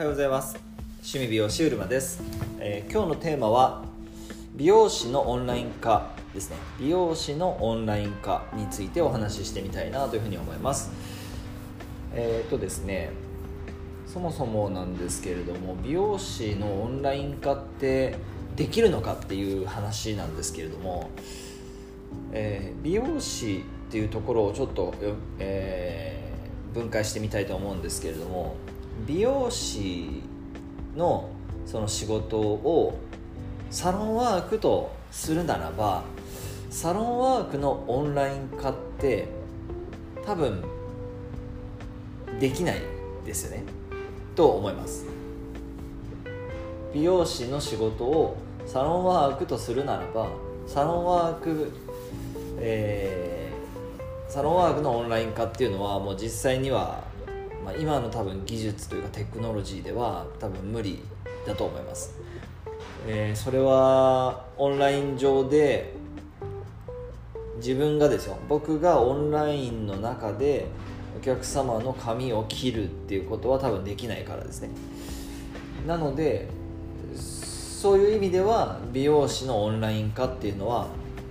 はようございます。趣味美容師うるまです、えー、今日のテーマは美容師のオンライン化ですね。美容師のオンライン化についてお話ししてみたいなというふうに思います。えっ、とですねそもそもなんですけれども美容師のオンライン化ってできるのかっていう話なんですけれども、えー、美容師っていうところをちょっと、えー、分解してみたいと思うんですけれども美容師のその仕事をサロンワークとするならばサロンワークのオンライン化って多分できないですよね。と思います。美容師の仕事をサロンワークとするならばサロンワーク、えー、サロンワークのオンライン化っていうのはもう実際にはまあ、今の多分技術というかテクノロジーでは多分無理だと思います、えー、それはオンライン上で自分がですよ。僕がオンラインの中でお客様の髪を切るっていうことは多分できないからですね。なのでそういう意味では美容師のオンライン化っていうのは、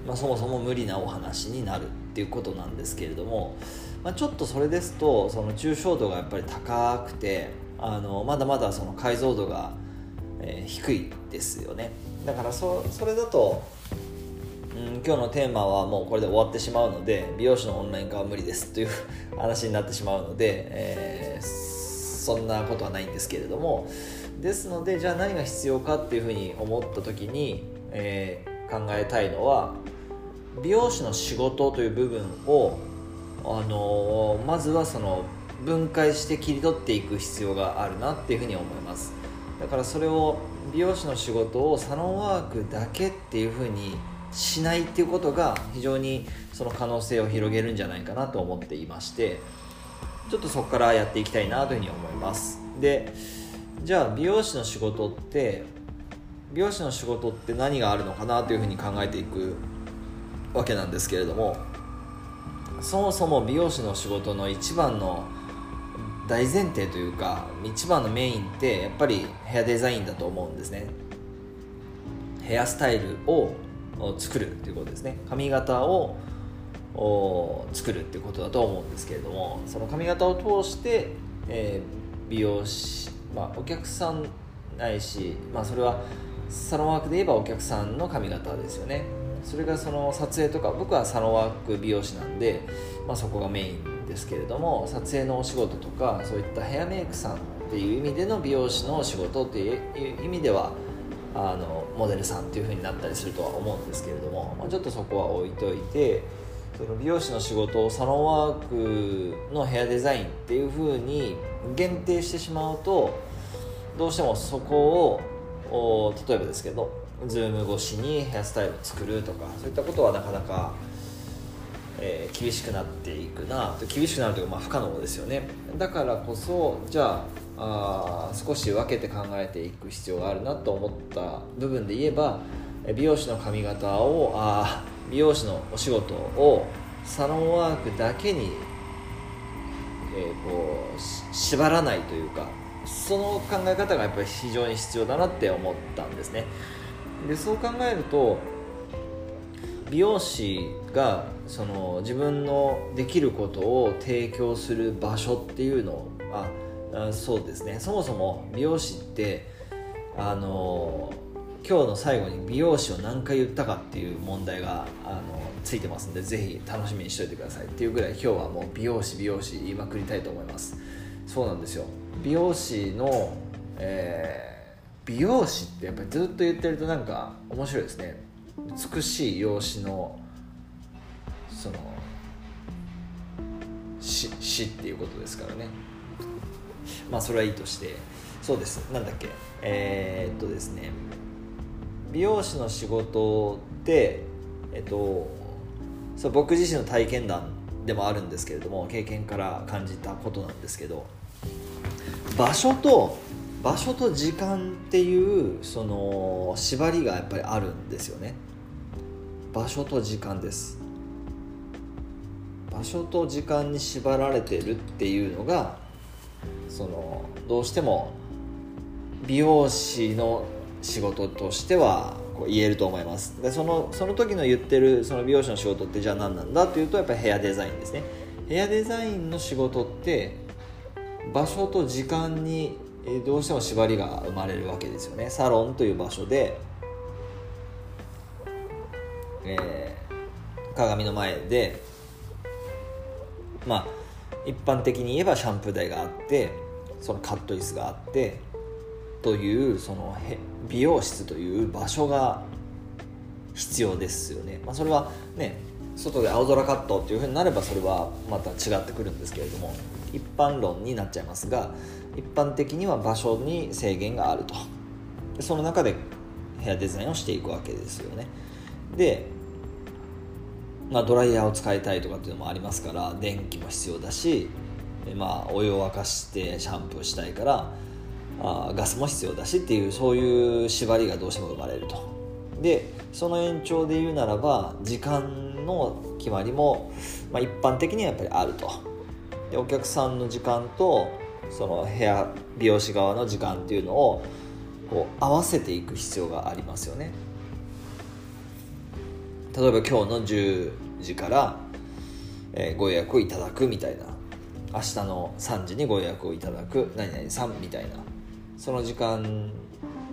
まあ、そもそも無理なお話になるっていうことなんですけれどもまあ、ちょっとそれですとその抽象度がやっぱり高くてあのまだまだその解像度が、えー、低いですよね。だからそそれだと、うん、今日のテーマはもうこれで終わってしまうので美容師のオンライン化は無理ですという 話になってしまうので、えー、そんなことはないんですけれども。ですのでじゃあ何が必要かっていうふうに思った時に、えー、考えたいのは美容師の仕事という部分をあのまずはその分解して切り取っていく必要があるなっていうふうに思います。だからそれを美容師の仕事をサロンワークだけっていうふうにしないっていうことが非常にその可能性を広げるんじゃないかなと思っていましてちょっとそこからやっていきたいなというふうに思います。でじゃあ美容師の仕事って美容師の仕事って何があるのかなというふうに考えていくわけなんですけれどもそもそも美容師の仕事の一番の大前提というか一番のメインってやっぱりヘアデザインだと思うんですね。ヘアスタイルを作るっていうことですね。髪型を作るっていうことだと思うんですけれどもその髪型を通して、えー、美容師、まあ、お客さんないし、まあ、それはサロンワークで言えばお客さんの髪型ですよね。それがその撮影とか僕はサロンワーク美容師なんで、まあ、そこがメインですけれども撮影のお仕事とかそういったヘアメイクさんっていう意味での美容師の仕事っていう意味ではあのモデルさんっていう風になったりするとは思うんですけれども、まあ、ちょっとそこは置いといてその美容師の仕事をサロンワークのヘアデザインっていう風に限定してしまうとどうしてもそこを例えばですけどズーム越しにヘアスタイルを作るとかそういったことはなかなか、えー、厳しくなっていくな厳しくなるというか、まあ、不可能ですよね。だからこそじゃああ少し分けて考えていく必要があるなと思った部分で言えば美容師の髪型をあ美容師のお仕事をサロンワークだけに、えー、こう縛らないというかその考え方がやっぱり非常に必要だなって思ったんですね。でそう考えると美容師がその自分のできることを提供する場所っていうのはあそうですね。そもそも美容師ってあの今日の最後に美容師を何回言ったかっていう問題があのついてますんでぜひ楽しみにしておいてください。っていうぐらい今日はもう美容師美容師言いまくりたいと思います。そうなんですよ。美容師の、えー美容師ってやっぱりずっと言ってるとなんか面白いですね。美しい容姿のその死死っていうことですからね。まあそれはいいとして。そうです。なんだっけ。えー、っとですね。美容師の仕事ってえっとそう僕自身の体験談でもあるんですけれども経験から感じたことなんですけど場所と場所と時間っていうその縛りがやっぱりあるんですよね。場所と時間です。場所と時間に縛られてるっていうのがそのどうしても美容師の仕事としてはこう言えると思います。でそのその時の言ってるその美容師の仕事ってじゃあ何なんだっていうとやっぱりヘアデザインですね。ヘアデザインの仕事って場所と時間にどうしても縛りが生まれるわけですよね。サロンという場所で、えー、鏡の前でまあ一般的に言えばシャンプー台があってそのカット椅子があってというその美容室という場所が必要ですよね、まあ、それはね外で青空カットっていうふうになればそれはまた違ってくるんですけれども一般論になっちゃいますが一般的には場所に制限があると。その中でヘアデザインをしていくわけですよね。で、まあ、ドライヤーを使いたいとかっていうのもありますから電気も必要だし、まあ、お湯を沸かしてシャンプーしたいからあガスも必要だしっていうそういう縛りがどうしても生まれると。でその延長で言うならば時間の決まりも、まあ、一般的にはやっぱりあると。でお客さんの時間とそのヘア美容師側の時間っていうのをこう合わせていく必要がありますよね。例えば今日の10時から、えー、ご予約をいただくみたいな。明日の3時にご予約をいただく。何々さんみたいな。その時間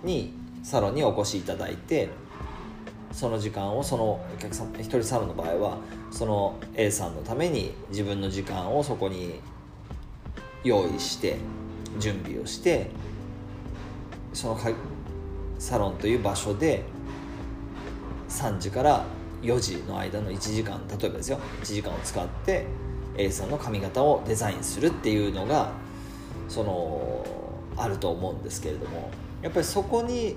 にサロンにお越しいただいてその時間をそのお客さん一人サロンの場合はその A さんのために自分の時間をそこに用意して準備をしてそのサロンという場所で3時から4時の間の1時間例えばですよ1時間を使って A さんの髪型をデザインするっていうのがそのあると思うんですけれどもやっぱりそこに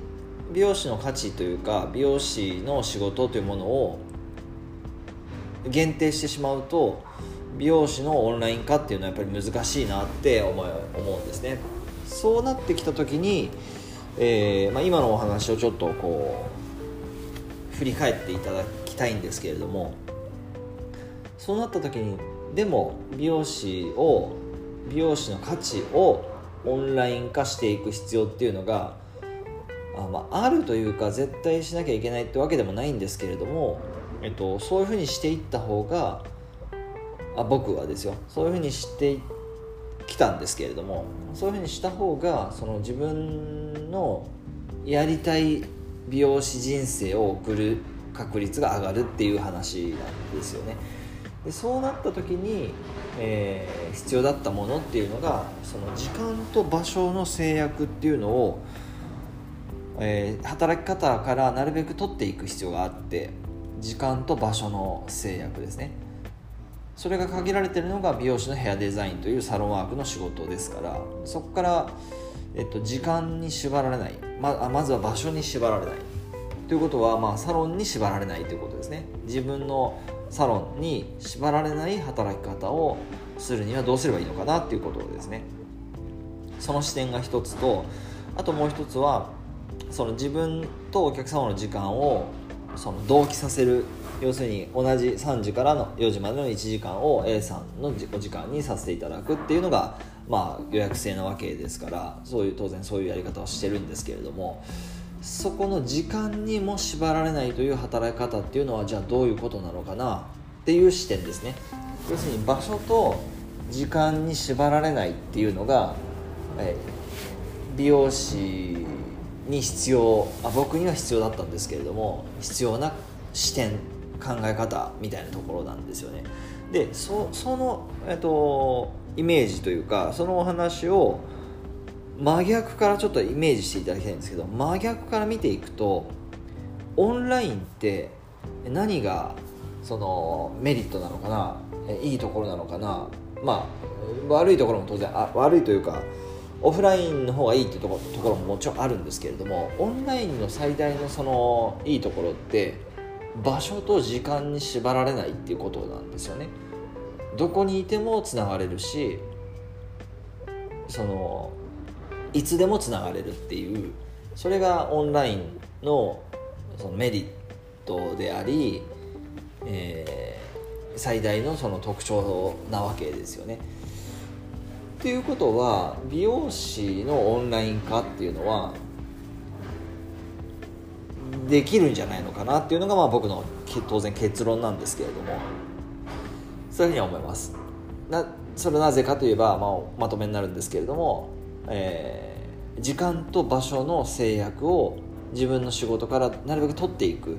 美容師の価値というか美容師の仕事というものを限定してしまうと美容師のオンライン化っていうのはやっぱり難しいなって思思うんですね。そうなってきた時に、えーまあ、今のお話をちょっとこう振り返っていただきたいんですけれどもそうなった時にでも美容師を美容師の価値をオンライン化していく必要っていうのがあ,、まあ、あるというか絶対しなきゃいけないってわけでもないんですけれども、えっと、そういうふうにしていった方があ僕はですよそういうふうにしてきたんですけれどもそういうふうにした方がその自分のやりたい美容師人生を送る確率が上がるっていう話なんですよね。でそうなった時に、えー、必要だったものっていうのがその時間と場所の制約っていうのを、えー、働き方からなるべく取っていく必要があって時間と場所の制約ですね。それが限られてるのが美容師のヘアデザインというサロンワークの仕事ですからそこから、えっと、時間に縛られない。ままずは場所に縛られない。ということは、まあ、サロンに縛られないということですね。自分のサロンに縛られない働き方をするにはどうすればいいのかなっていうことですね。その視点が一つとあともう一つはその自分とお客様の時間をその同期させる要するに同じ3時からの4時までの1時間を A さんのお時間にさせていただくっていうのが、まあ、予約制なわけですからそういう当然そういうやり方をしてるんですけれどもそこの時間にも縛られないという働き方っていうのはじゃあどういうことなのかなっていう視点ですね。要するに場所と時間に縛られないっていうのが、え美容師に必要あ僕には必要だったんですけれども必要な視点考え方みたいなところなんですよね。でその、えっと、イメージというかそのお話を真逆からちょっとイメージしていただきたいんですけど真逆から見ていくとオンラインって何がそのメリットなのかないいところなのかなまあ悪いところも当然あ悪いというかオフラインの方がいいっていうところももちろんあるんですけれどもオンラインの最大のそのいいところって場所と時間に縛られないっていうことなんですよね。どこにいてもつながれるしそのいつでもつながれるっていうそれがオンラインのそのメリットであり、えー、最大のその特徴なわけですよね。っていうことは美容師のオンライン化っていうのはできるんじゃないのかなっていうのがまあ僕の当然結論なんですけれども。そういうふうに思います。なそれなぜかといえば、まあ、まとめになるんですけれども、えー、時間と場所の制約を自分の仕事からなるべく取っていく。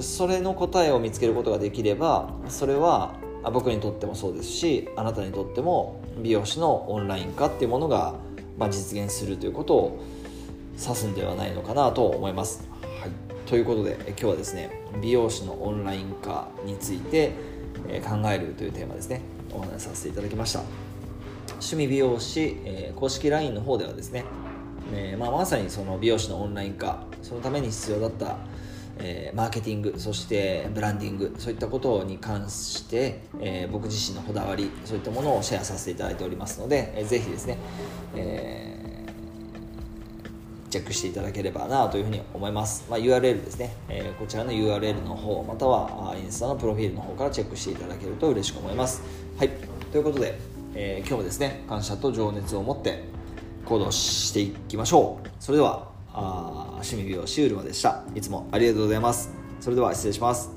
それの答えを見つけることができればそれは僕にとってもそうですしあなたにとっても美容師のオンライン化っていうものが、まあ、実現するということを指すんではないのかなと思います。はい、ということで今日はですね美容師のオンライン化について考えるというテーマですね。お話しさせていただきました。趣味美容師、え公式 LINE の方ではですね、えまあ、まさにその美容師のオンライン化そのために必要だったえー、マーケティングそしてブランディングそういったことに関して、えー、僕自身のこだわりそういったものをシェアさせていただいておりますので、えー、ぜひですね、え、チェックしていただければなというふうに思います、まあ、URL ですね、え、こちらの URL の方またはインスタのプロフィールの方からチェックしていただけると嬉しく思います。はい。ということで、えー、今日もですね感謝と情熱を持って行動していきましょう。それではあ趣味美容師うるまでした。いつもありがとうございます。それでは失礼します。